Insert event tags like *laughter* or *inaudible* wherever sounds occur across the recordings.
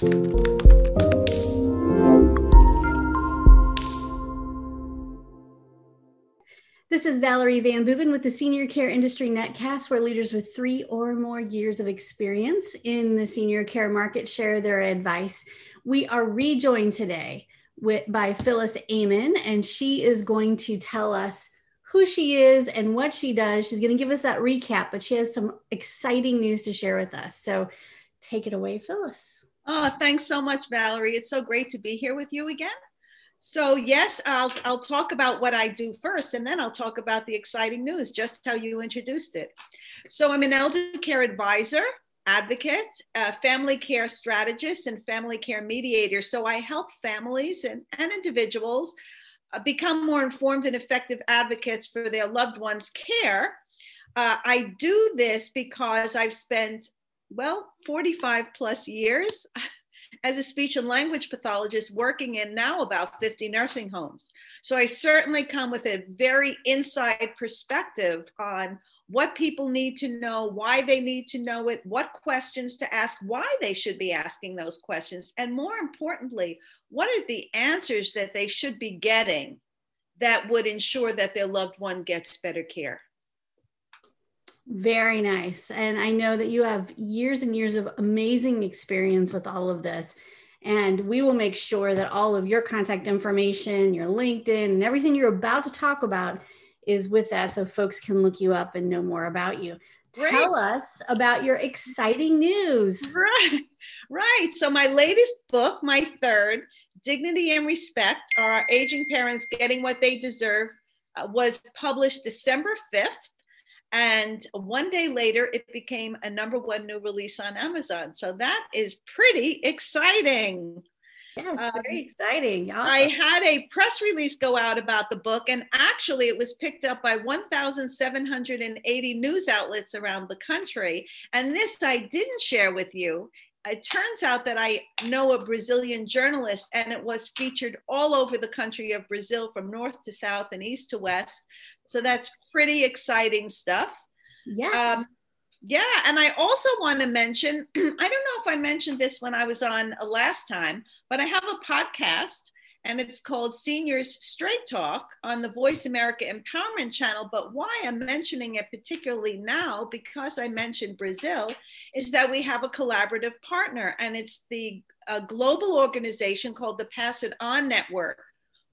This is Valerie VanBooven with the Senior Care Industry Netcast, where leaders with three or more years of experience in the senior care market share their advice. We are rejoined today with, by Phyllis Ayman, and she is going to tell us who she is and what she does. She's going to give us that recap, but she has some exciting news to share with us. So take it away, Phyllis. Oh, thanks so much, Valerie. It's so great to be here with you again. So yes, I'll I'll talk about what I do first, and then I'll talk about the exciting news, just how you introduced it. So I'm an elder care advisor, advocate, family care strategist, and family care mediator. So I help families and, and individuals uh, become more informed and effective advocates for their loved ones' care. Uh, I do this because I've spent well 45 plus years *laughs* as a speech and language pathologist working in now about 50 nursing homes. So I certainly come with a very inside perspective on what people need to know, why they need to know it, what questions to ask, why they should be asking those questions, and more importantly, what are the answers that they should be getting that would ensure that their loved one gets better care. Very nice. And I know that you have years and years of amazing experience with all of this. And we will make sure that all of your contact information, your LinkedIn, and everything you're about to talk about is with that so folks can look you up and know more about you. Great. Tell us about your exciting news. Right. Right. So, my latest book, my third, Dignity and Respect Are Our Aging Parents Getting What They Deserve, uh, was published December 5th. And one day later, it became a number one new release on Amazon. So that is pretty exciting. Yeah, it's um, very exciting. Awesome. I had a press release go out about the book, and actually, it was picked up by 1,780 news outlets around the country. And this I didn't share with you. It turns out that I know a Brazilian journalist, and it was featured all over the country of Brazil from north to south and east to west. So that's pretty exciting stuff. Yes. Um, yeah, and I also want to mention *clears throat* I don't know if I mentioned this when I was on last time, but I have a podcast and it's called Seniors Straight Talk on the Voice America Empowerment Channel. But why I'm mentioning it particularly now, because I mentioned Brazil, is that we have a collaborative partner, and it's the a global organization called the Pass It On Network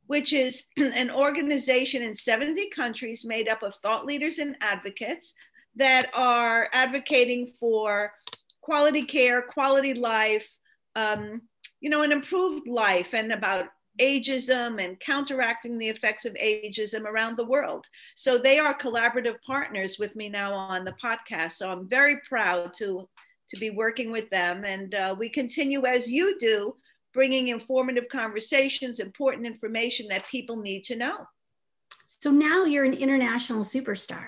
which is *clears throat* an organization in 70 countries made up of thought leaders and advocates that are advocating for quality care, quality life, um, you know, an improved life and about ageism and counteracting the effects of ageism around the world. So they are collaborative partners with me now on the podcast. So I'm very proud to to be working with them, and uh, we continue as you do bringing informative conversations, important information that people need to know. So now you're an international superstar.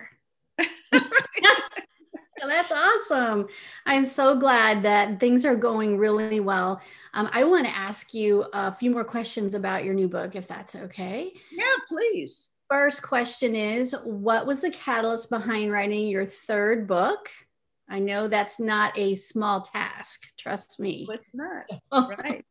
That's awesome. I'm so glad that things are going really well. Um, I want to ask you a few more questions about your new book, if that's okay. Yeah, please. First question is What was the catalyst behind writing your third book? I know that's not a small task, trust me. It's not. *laughs* right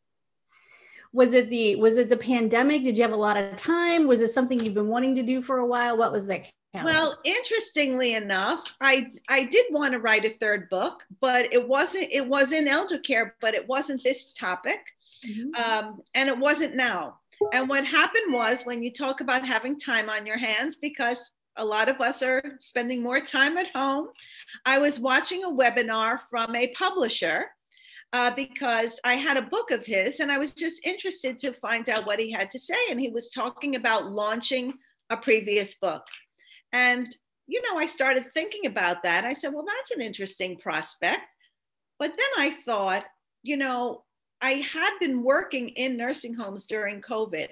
was it the was it the pandemic did you have a lot of time was it something you've been wanting to do for a while what was that well interestingly enough i i did want to write a third book but it wasn't it was in elder care but it wasn't this topic mm-hmm. um, and it wasn't now and what happened was when you talk about having time on your hands because a lot of us are spending more time at home i was watching a webinar from a publisher uh, because I had a book of his and I was just interested to find out what he had to say. And he was talking about launching a previous book. And, you know, I started thinking about that. I said, well, that's an interesting prospect. But then I thought, you know, I had been working in nursing homes during COVID.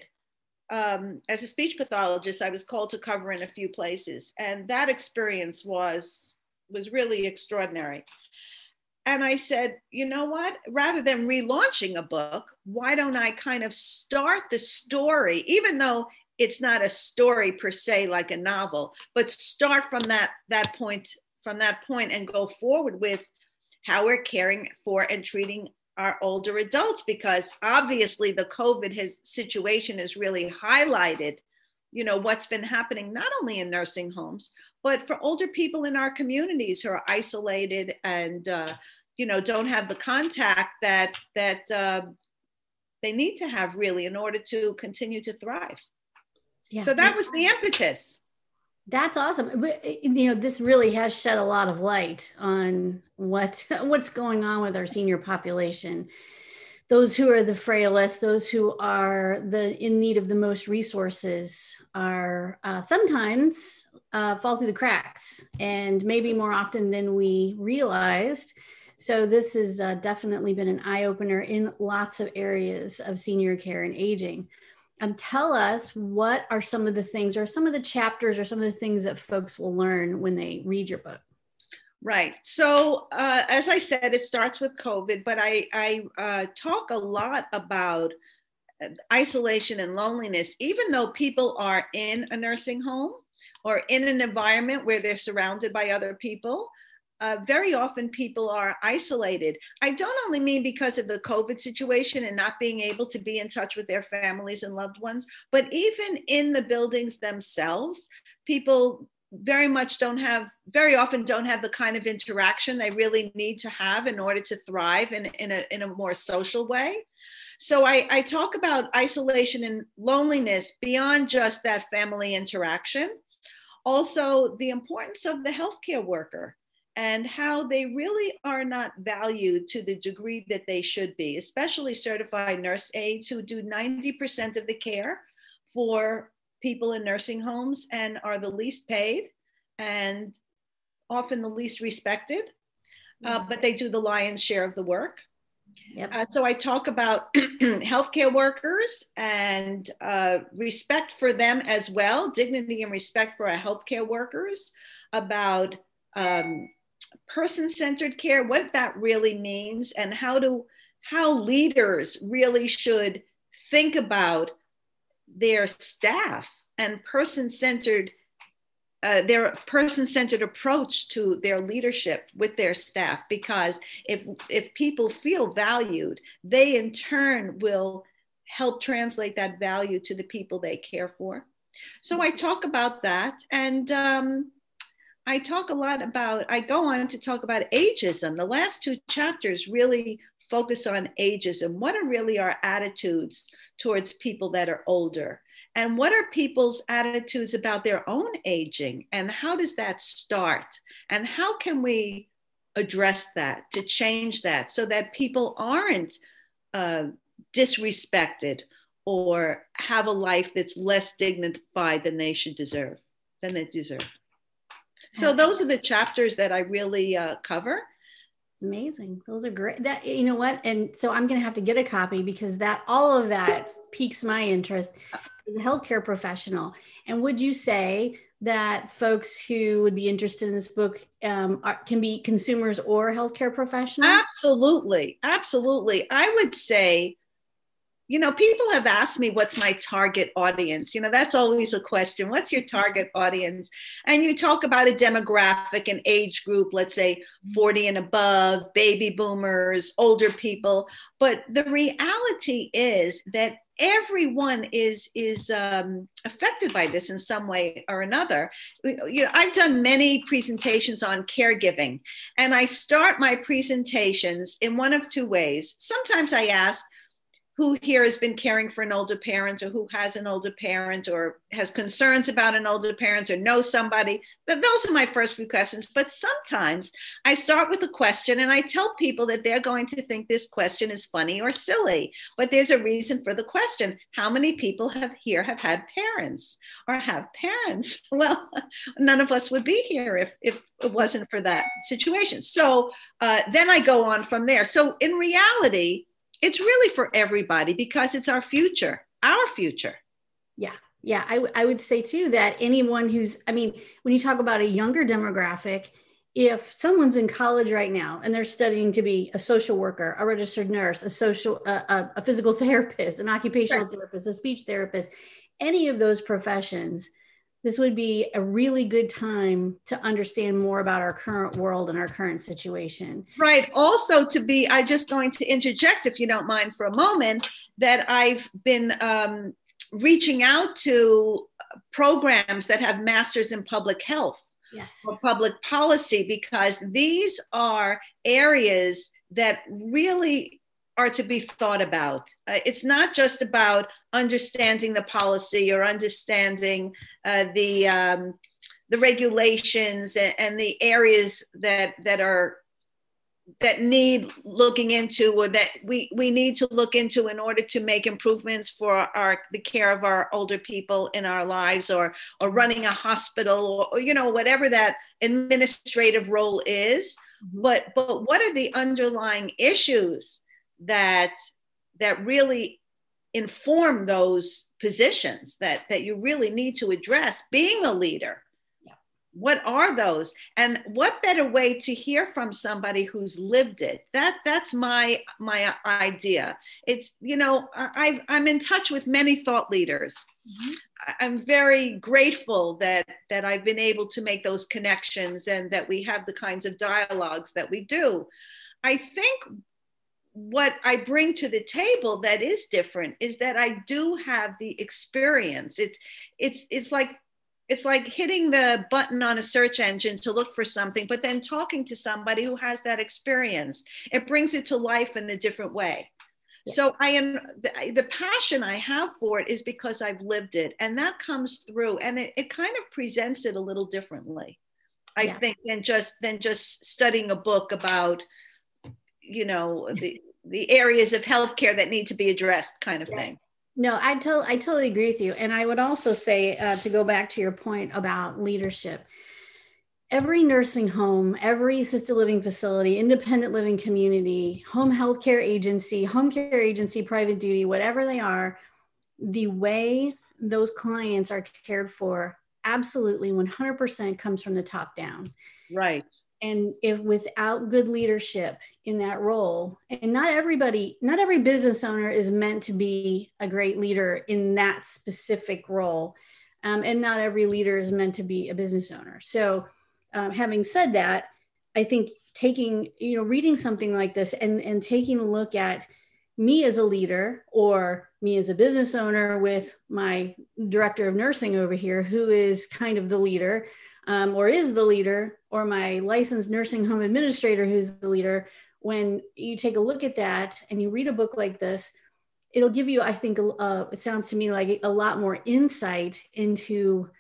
Um, as a speech pathologist, I was called to cover in a few places, and that experience was was really extraordinary. And I said, you know what? Rather than relaunching a book, why don't I kind of start the story, even though it's not a story per se like a novel, but start from that that point from that point and go forward with how we're caring for and treating our older adults because obviously the COVID has, situation has really highlighted, you know, what's been happening not only in nursing homes, but for older people in our communities who are isolated and, uh, you know, don't have the contact that that uh, they need to have really in order to continue to thrive. Yeah. So that was the impetus. That's awesome. You know, this really has shed a lot of light on what *laughs* what's going on with our senior population. Those who are the frailest, those who are the in need of the most resources, are uh, sometimes uh, fall through the cracks, and maybe more often than we realized. So this has uh, definitely been an eye opener in lots of areas of senior care and aging um, tell us what are some of the things or some of the chapters or some of the things that folks will learn when they read your book? Right. So uh, as i said it starts with covid but i, I uh, talk a lot about uh, isolation and loneliness even though people are in a nursing home or in an environment where they're surrounded by other people uh, very often people are isolated. I don't only mean because of the COVID situation and not being able to be in touch with their families and loved ones, but even in the buildings themselves, people very much don't have, very often don't have the kind of interaction they really need to have in order to thrive in, in, a, in a more social way. So I, I talk about isolation and loneliness beyond just that family interaction. Also, the importance of the healthcare worker and how they really are not valued to the degree that they should be, especially certified nurse aides who do 90% of the care for people in nursing homes and are the least paid and often the least respected, uh, but they do the lion's share of the work. Yep. Uh, so I talk about *clears throat* healthcare workers and uh, respect for them as well, dignity and respect for our healthcare workers, about um, person-centered care, what that really means, and how to how leaders really should think about their staff and person-centered uh, their person-centered approach to their leadership with their staff. Because if if people feel valued they in turn will help translate that value to the people they care for. So i talk about that and um, I talk a lot about, I go on to talk about ageism. The last two chapters really focus on ageism. What are really our attitudes towards people that are older? And what are people's attitudes about their own aging? And how does that start? And how can we address that to change that so that people aren't uh, disrespected or have a life that's less dignified than they should deserve, than they deserve? So those are the chapters that I really uh, cover. It's amazing. Those are great. That you know what? And so I'm going to have to get a copy because that all of that piques my interest as a healthcare professional. And would you say that folks who would be interested in this book um, are, can be consumers or healthcare professionals? Absolutely, absolutely. I would say you know, people have asked me what's my target audience. You know, that's always a question. What's your target audience? And you talk about a demographic, and age group, let's say 40 and above, baby boomers, older people. But the reality is that everyone is is um, affected by this in some way or another you know i've done many presentations on caregiving and i start my presentations in one of two ways sometimes i ask who here has been caring for an older parent or who has an older parent or has concerns about an older parent or knows somebody? Those are my first few questions. But sometimes i start with a question and i tell people that they're going to think this question is funny or silly but there's a reason for the question. How many people have here have had parents or have parents? *laughs* Well none of us would be here if, if it wasn't for that situation. So uh, then i go on from there. So in reality it's really for everybody because it's our future, our future. Yeah. Yeah. I, w- I would say too that anyone who's, I mean, when you talk about a younger demographic, if someone's in college right now and they're studying to be a social worker, a registered nurse, a social, uh, a, physical *laughs* therapist, an occupational sure. therapist, a speech therapist, any of those professions, this would be a really good time to understand more about our current world and our current situation. Right. Also, to be, I'm just going to interject, if you don't mind, for a moment, that I've been um, reaching out to programs that have masters in public health yes. or public policy because these are areas that really are to be thought about. Uh, it's not just about understanding the policy or understanding uh, the um, the regulations and, and, the areas that that are that need looking into or that we we need to look into in order to make improvements for our the care of our older people in our lives or or running a hospital or, or you know whatever that administrative role is mm-hmm. but but what are the underlying issues that that really inform those positions that that you really need to address being a leader. Yeah. what are those? And what better way to hear from somebody who's lived it? That that's my my idea. It's you know i i'm in touch with many thought leaders. Mm-hmm. i'm very grateful that that i've been able to make those connections and that we have the kinds of dialogues that we do. I think what I bring to the table that is different is that I do have the experience. It's it's it's like it's like hitting the button on a search engine to look for something, but then talking to somebody who has that experience. It brings it to life in a different way. Yes. So I am the, the, passion I have for it is because I've lived it, and that comes through, and it, it kind of presents it a little differently. I yeah. think than just than just studying a book about you know the the areas of healthcare that need to be addressed kind of thing. No i totally i totally agree with you. And i would also say uh, to go back to your point about leadership every nursing home every assisted living facility independent living community home health care agency home care agency private duty whatever they are the way those clients are cared for absolutely 100% comes from the top down. Right and if without good leadership in that role and not everybody not every business owner is meant to be a great leader in that specific role. Um, and not every leader is meant to be a business owner. So um, having said that i think taking you know reading something like this and and taking a look at me as a leader or me as a business owner with my director of nursing over here who is kind of the leader um, or is the leader, or my licensed nursing home administrator who's the leader, when you take a look at that and you read a book like this, it'll give you, I think, uh, it sounds to me like a lot more insight into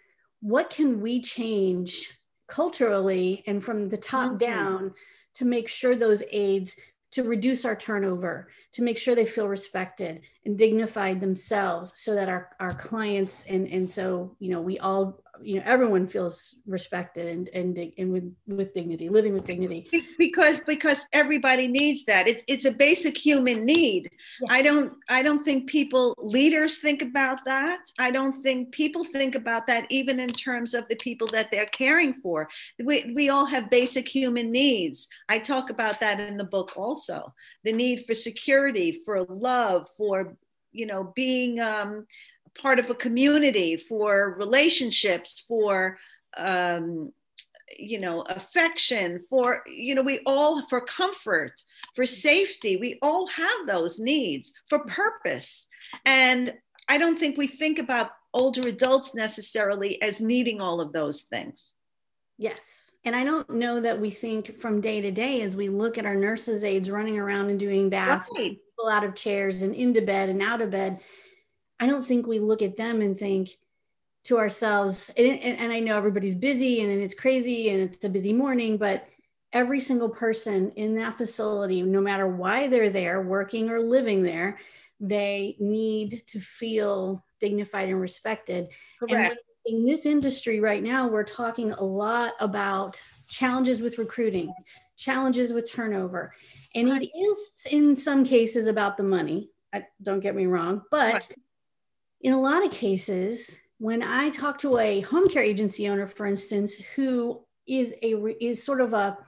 what can we change culturally and from the top mm-hmm. down to make sure those aides to reduce our turnover, to make sure they feel respected and dignified themselves so that our, our clients and, and so, you know, we all you know everyone feels respected and and, and with with dignity living with dignity. Because because everybody needs that. It's it's a basic human need. Yeah. i don't i don't think people leaders think about that. I don't think people think about that even in terms of the people that they're caring for. We, we all have basic human needs. I talk about that in the book also. The need for security for love for you know being um, part of a community, for relationships, for um, you know affection for you know we all for comfort for safety. We all have those needs for purpose. And i don't think we think about older adults necessarily as needing all of those things. Yes. And i don't know that we think from day to day as we look at our nurses aides running around and doing baths right. People out of chairs and into bed and out of bed I don't think we look at them and think to ourselves, and, and, I know everybody's busy and it's crazy and it's a busy morning, but every single person in that facility, no matter why they're there, working or living there, they need to feel dignified and respected. Correct. And in this industry right now, we're talking a lot about challenges with recruiting, challenges with turnover. And it is in some cases about the money. Don't get me wrong, but in a lot of cases, when I talk to a home care agency owner, for instance, who is a is sort of a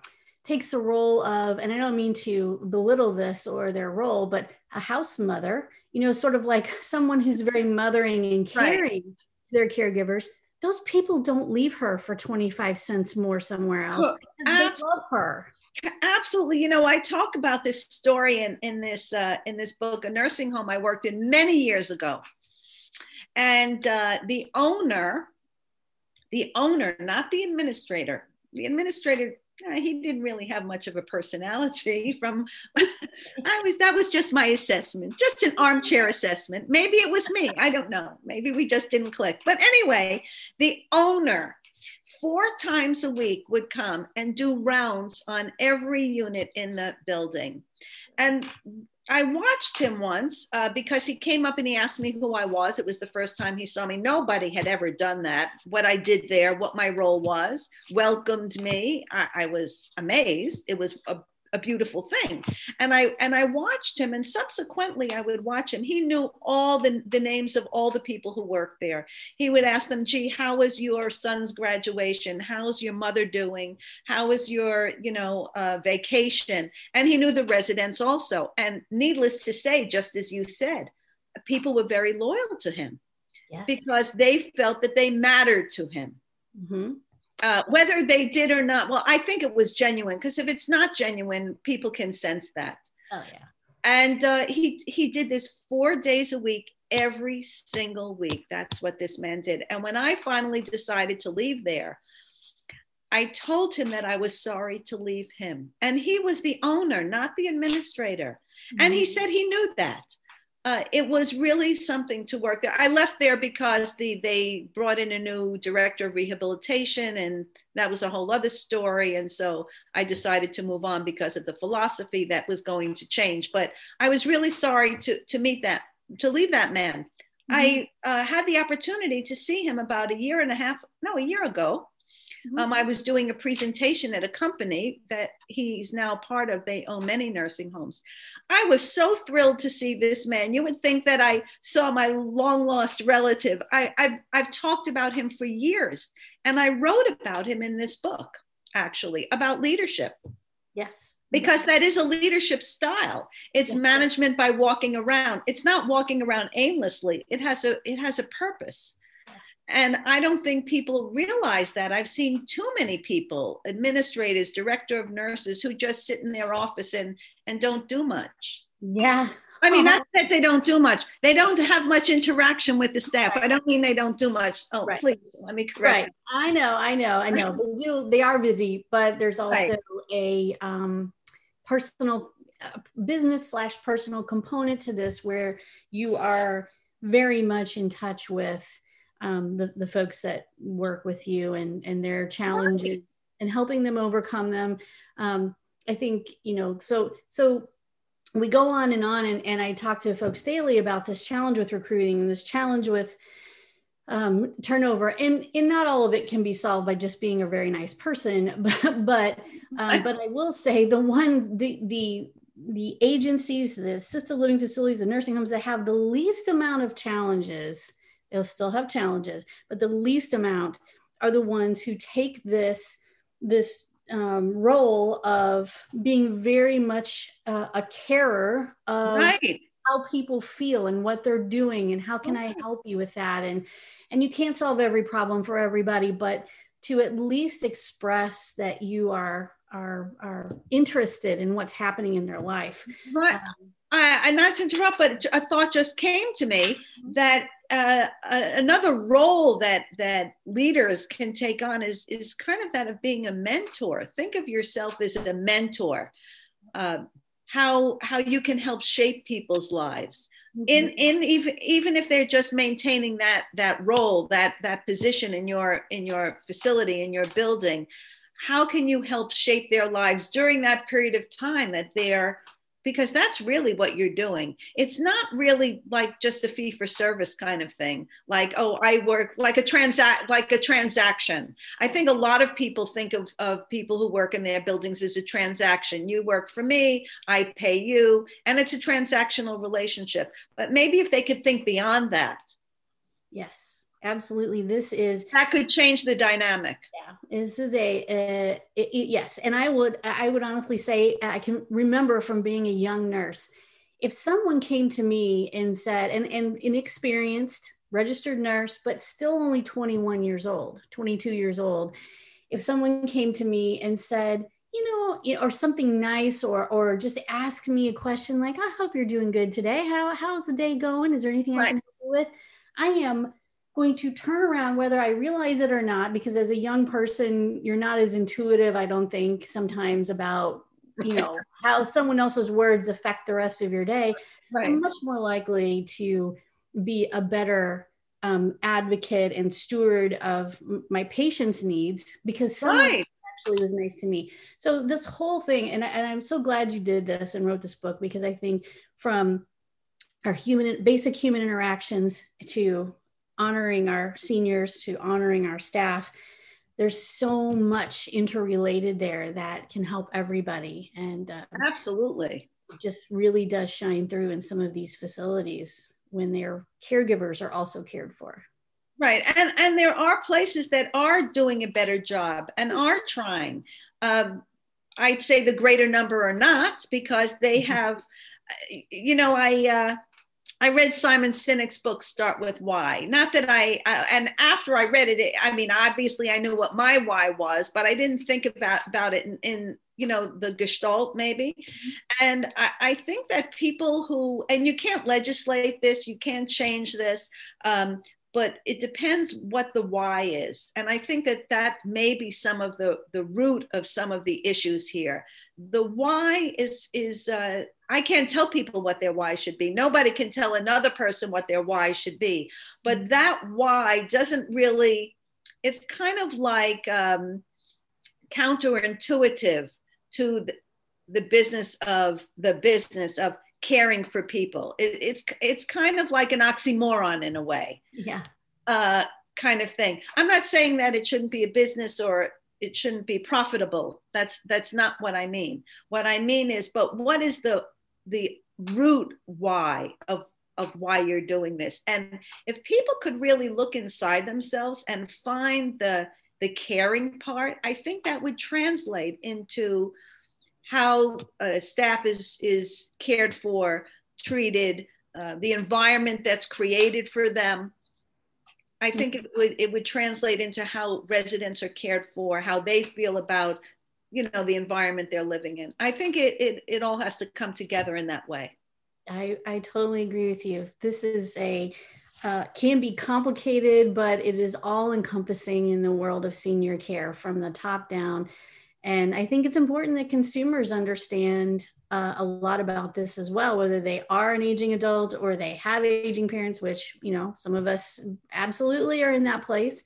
takes the role of, and I don't mean to belittle this or their role, but a house mother, you know, sort of like someone who's very mothering and caring right. their caregivers. those people don't leave her for 25 cents more somewhere else because they love her absolutely. You know i talk about this story in, in this uh, in this book a nursing home i worked in many years ago. And uh, the owner the owner not the administrator the administrator uh, he didn't really have much of a personality from *laughs* i was that was just my assessment just an armchair assessment. Maybe it was me. I don't know. Maybe we just didn't click. But anyway the owner four times a week would come and do rounds on every unit in the building. And I watched him once uh, because he came up and he asked me who I was. It was the first time he saw me. Nobody had ever done that. What I did there, what my role was, welcomed me. I, I was amazed. It was a a beautiful thing. And i and i watched him and subsequently i would watch him. He knew all the, the names of all the people who worked there. He would ask them gee how was your son's graduation? How's your mother doing? How was your you know uh, vacation? And he knew the residents also. And needless to say just as you said people were very loyal to him yes. because they felt that they mattered to him. Mm-hmm uh, whether they did or not, well, I think it was genuine because if it's not genuine, people can sense that. Oh yeah. And uh, he he did this four days a week, every single week. That's what this man did. And when I finally decided to leave there, I told him that I was sorry to leave him, and he was the owner, not the administrator. Mm-hmm. And he mm-hmm. said he knew that uh, it was really something to work there. I left there because the, they brought in a new director of rehabilitation, and that was a whole other story. And so I decided to move on because of the philosophy that was going to change. But I was really sorry to, to meet that, to leave that man. Mm-hmm. I uh, had the opportunity to see him about a year and a half, no, a year ago. Mm-hmm. Um, I was doing a presentation at a company that he's now part of. They own many nursing homes. I was so thrilled to see this man. You would think that I saw my long lost relative. I, I've, I've talked about him for years, and I wrote about him in this book, actually, about leadership. Yes. Because that is a leadership style. It's yes. management by walking around. It's not walking around aimlessly. It has a it has a purpose. And I don't think people realize that. I've seen too many people, administrators, director of nurses, who just sit in their office and, and don't do much. Yeah. I mean, not that they don't do much. They don't have much interaction with the staff. Right. I don't mean they don't do much. Oh, right. please let me correct. Right. I know, I know, I know. They do. They are busy, but there's also right. a um, personal uh, business slash personal component to this where you are very much in touch with um, the, the folks that work with you and, and their challenges and helping them overcome them. Um, I think, you know, so, so we go on and on and, and I talk to folks daily about this challenge with recruiting and this challenge with um, turnover and, and not all of it can be solved by just being a very nice person, *laughs* but, but, um, *laughs* but I will say the one, the, the, the agencies, the assisted living facilities, the nursing homes that have the least amount of challenges they'll still have challenges but the least amount are the ones who take this this um, role of being very much uh, a carer of right. how people feel and what they're doing and how can i help you with that and and you can't solve every problem for everybody but to at least express that you are are are interested in what's happening in their life right um, I, not to interrupt but a thought just came to me mm-hmm. that uh, another role that that leaders can take on is is kind of that of being a mentor. Think of yourself as a mentor. Uh, how how you can help shape people's lives mm-hmm. in in even even if they're just maintaining that that role that that position in your in your facility in your building how can you help shape their lives during that period of time that they're because that's really what you're doing. It's not really like just a fee for service kind of thing. Like, oh, I work like a transact like a transaction. I think a lot of people think of, of people who work in their buildings as a transaction. You work for me, I pay you, and it's a transactional relationship. But maybe if they could think beyond that. Yes absolutely this is that could change the dynamic yeah this is a, a it, yes and i would i would honestly say i can remember from being a young nurse if someone came to me and said and and inexperienced registered nurse, but still only 21 years old, 22 years old. If someone came to me and said, you know, you know, or something nice, or or just ask me a question like, "I hope you're doing good today. How how's the day going? Is there anything right. I can help you with?" I am going to turn around whether I realize it or not, because as a young person, you're not as intuitive, I don't think, sometimes about you know how someone else's words affect the rest of your day. Right. I'm much more likely to be a better um, advocate and steward of my patient's needs because someone right. actually was nice to me. So this whole thing, and, and I'm so glad you did this and wrote this book because I think from our human basic human interactions to honoring our seniors to honoring our staff. There's so much interrelated there that can help everybody. And uh, absolutely. just really does shine through in some of these facilities when their caregivers are also cared for. Right. And and there are places that are doing a better job and are trying. Um, i'd say the greater number are not because they mm-hmm. have you know i uh, I read Simon Sinek's book, Start with Why. Not that I, uh, and after I read it, I mean, obviously I knew what my why was, but I didn't think about, about it in, in you know, the gestalt maybe. Mm-hmm. And I, I, think that people who, and you can't legislate this, you can't change this, um, but it depends what the why is. And I think that that may be some of the, the root of some of the issues here. The why is, is uh, I can't tell people what their why should be. Nobody can tell another person what their why should be. But mm-hmm. that why doesn't really, it's kind of like um, counterintuitive to the, the business of the business of caring for people. It, it's it's kind of like an oxymoron in a way. Yeah. Uh, kind of thing. I'm not saying that it shouldn't be a business or it shouldn't be profitable. That's that's not what I mean. What I mean is, but what is the the root why of of why you're doing this? And if people could really look inside themselves and find the the caring part, I think that would translate into how uh, staff is is cared for, treated, uh, the environment that's created for them. I think it would it would translate into how residents are cared for, how they feel about you know the environment they're living in. I think it it, it all has to come together in that way. I, I totally agree with you. This is a uh, can be complicated, but it is all encompassing in the world of senior care from the top down. And I think it's important that consumers understand uh, a lot about this as well, whether they are an aging adult or they have aging parents, which, you know, some of us absolutely are in that place,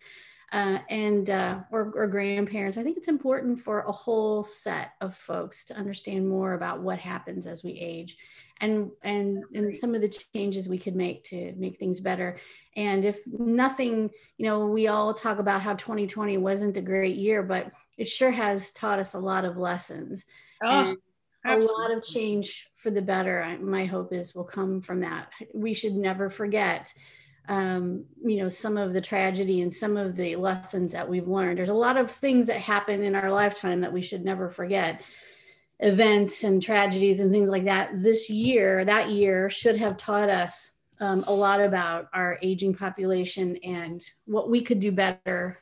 uh, and uh, or, or grandparents. I think it's important for a whole set of folks to understand more about what happens as we age and and and some of the changes we could make to make things better. And if nothing you know we all talk about how 2020 wasn't a great year but it sure has taught us a lot of lessons. Oh, and a lot of change for the better my hope is will come from that. We should never forget um, you know some of the tragedy and some of the lessons that we've learned. There's a lot of things that happen in our lifetime that we should never forget events and tragedies and things like that this year that year should have taught us um, a lot about our aging population and what we could do better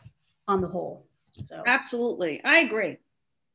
on the whole so. Absolutely. I agree.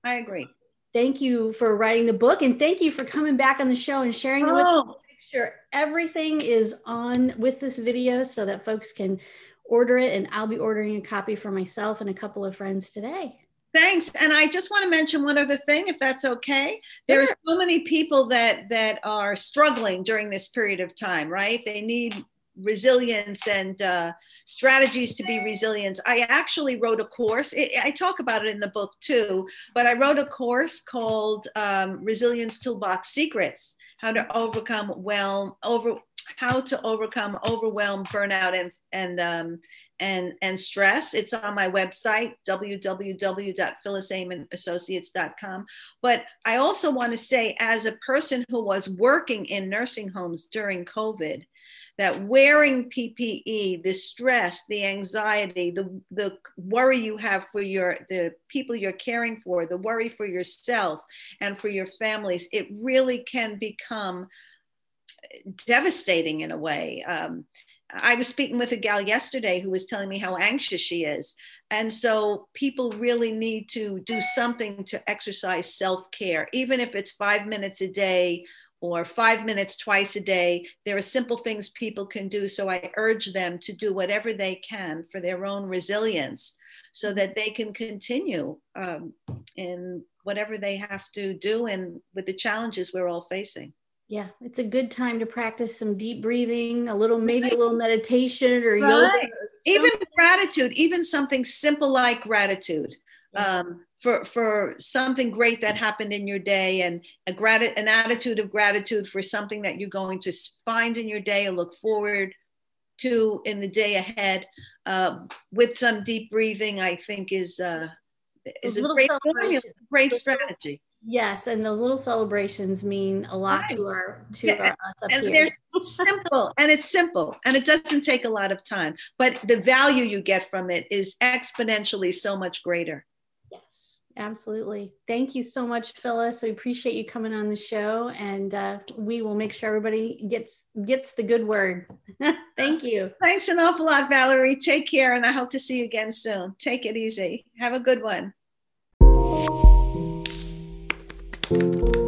I agree. Thank you for writing the book and thank you for coming back on the show and sharing oh. with sure everything is on with this video so that folks can order it and i'll be ordering a copy for myself and a couple of friends today Thanks. And I just want to mention one other thing, if that's okay. There are so many people that that are struggling during this period of time, right? They need resilience and uh, strategies to be resilient. I actually wrote a course. It, I talk about it in the book too, but I wrote a course called um, Resilience Toolbox Secrets: How to Overcome Well Over how to overcome overwhelm, burnout, and and um, and and stress. It's on my website www.phyllisaymanassociates.com. But I also want to say, as a person who was working in nursing homes during COVID, that wearing PPE, the stress, the anxiety, the, the worry you have for your the people you're caring for, the worry for yourself and for your families, it really can become devastating in a way. Um, I was speaking with a gal yesterday who was telling me how anxious she is. And so people really need to do something to exercise self care, even if it's five minutes a day or five minutes twice a day. There are simple things people can do. So I urge them to do whatever they can for their own resilience so that they can continue um, in whatever they have to do and with the challenges we're all facing. Yeah, it's a good time to practice some deep breathing, a little, maybe a little meditation or right. yoga. Or even gratitude, even something simple like gratitude. Um, for for something great that happened in your day and a grat- an attitude of gratitude for something that you're going to find in your day and look forward to in the day ahead um, with some deep breathing i think is uh, is a great formula, great strategy Yes, and those little celebrations mean a lot right. to our to yeah. our, us up and here. they're simple, and it's simple, and it doesn't take a lot of time, but the value you get from it is exponentially so much greater. Yes, absolutely. Thank you so much, Phyllis. We appreciate you coming on the show, and uh, we will make sure everybody gets gets the good word. *laughs* Thank you. Thanks an awful lot, Valerie. Take care, and I hope to see you again soon. Take it easy. Have a good one. Thank you.